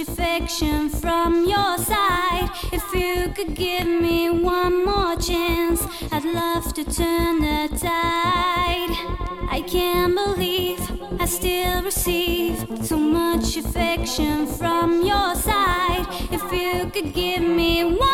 much affection from your side. If you could give me one more chance, I'd love to turn the tide. I can't believe I still receive so much affection from your side. If you could give me one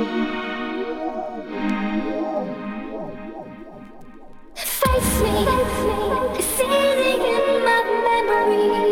Face me, sitting in my memory.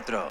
teatro.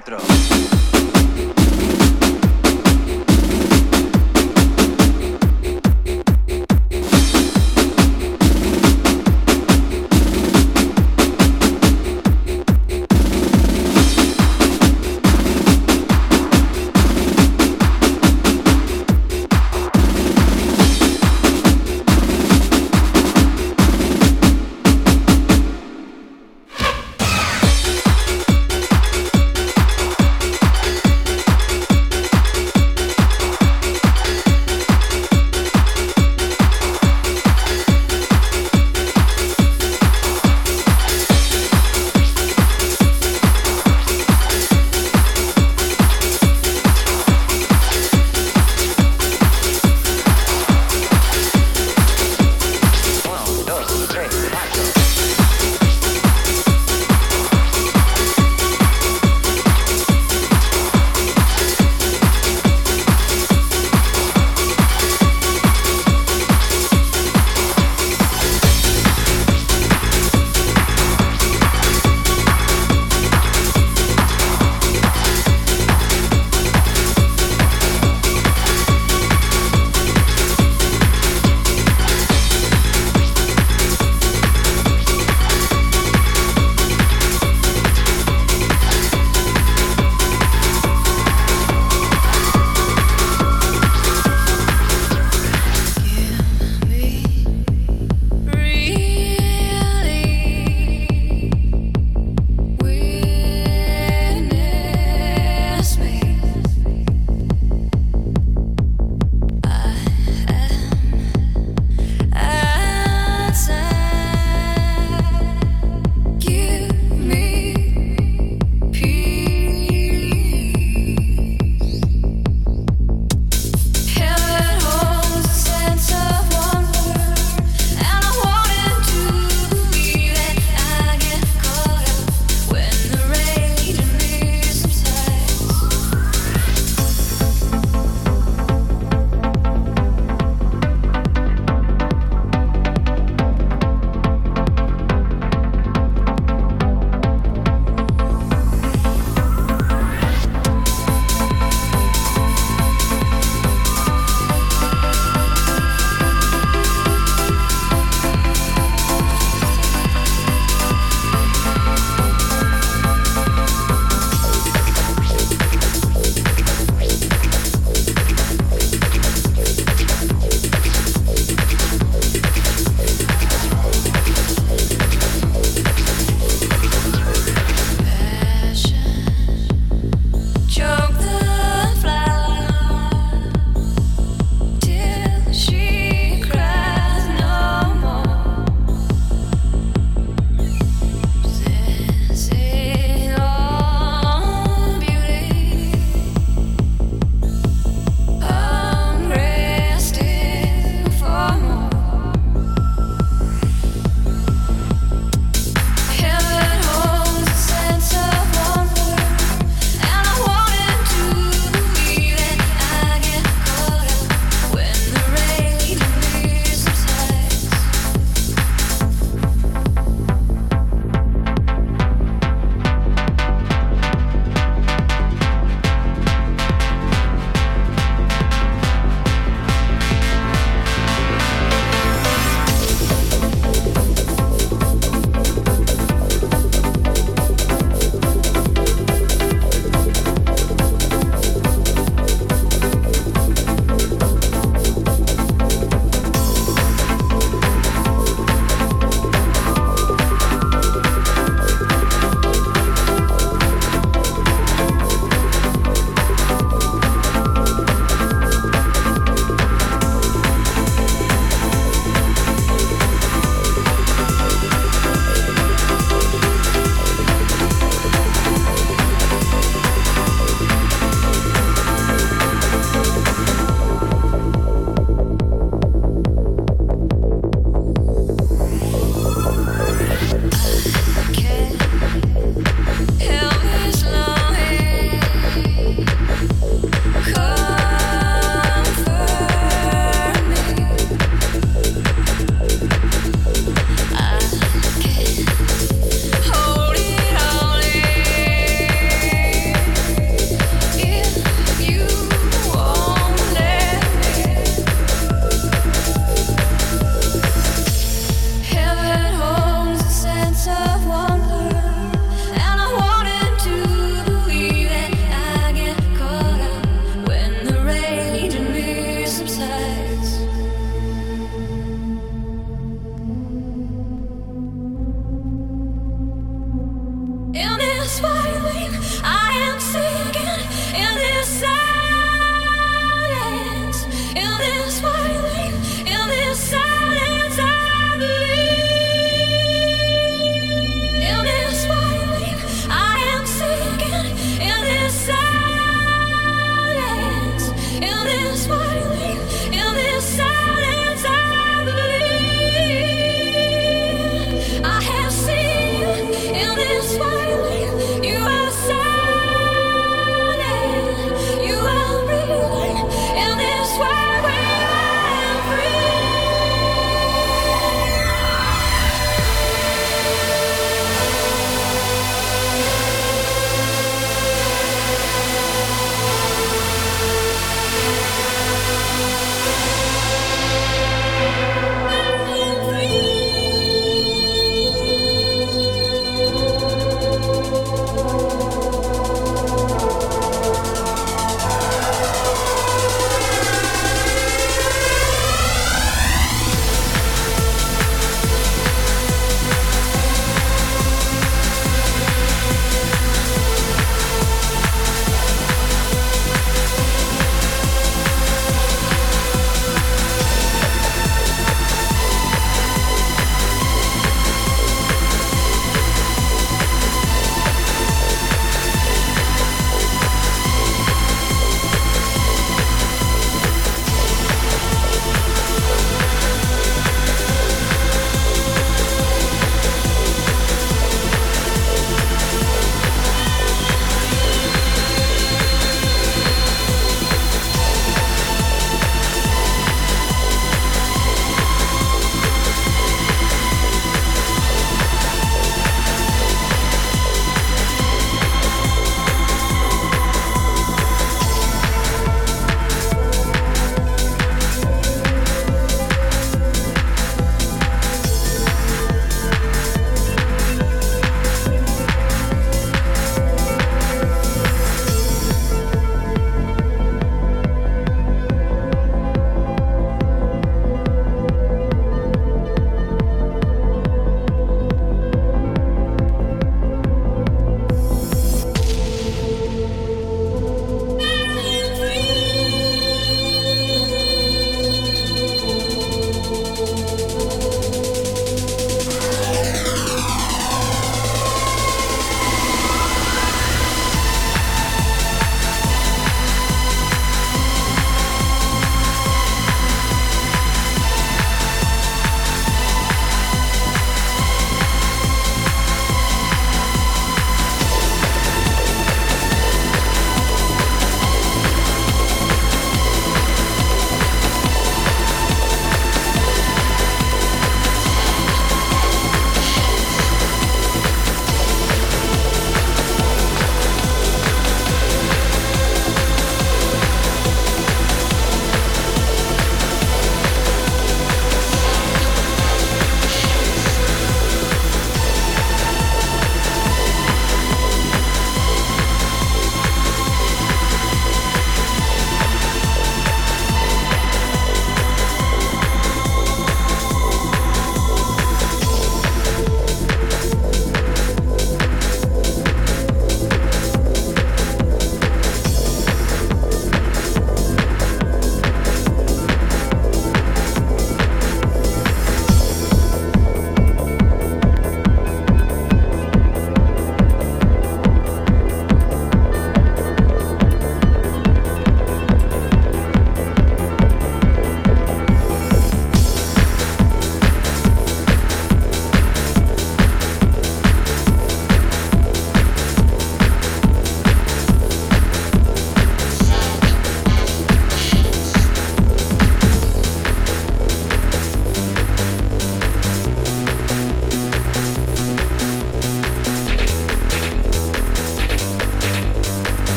teatro.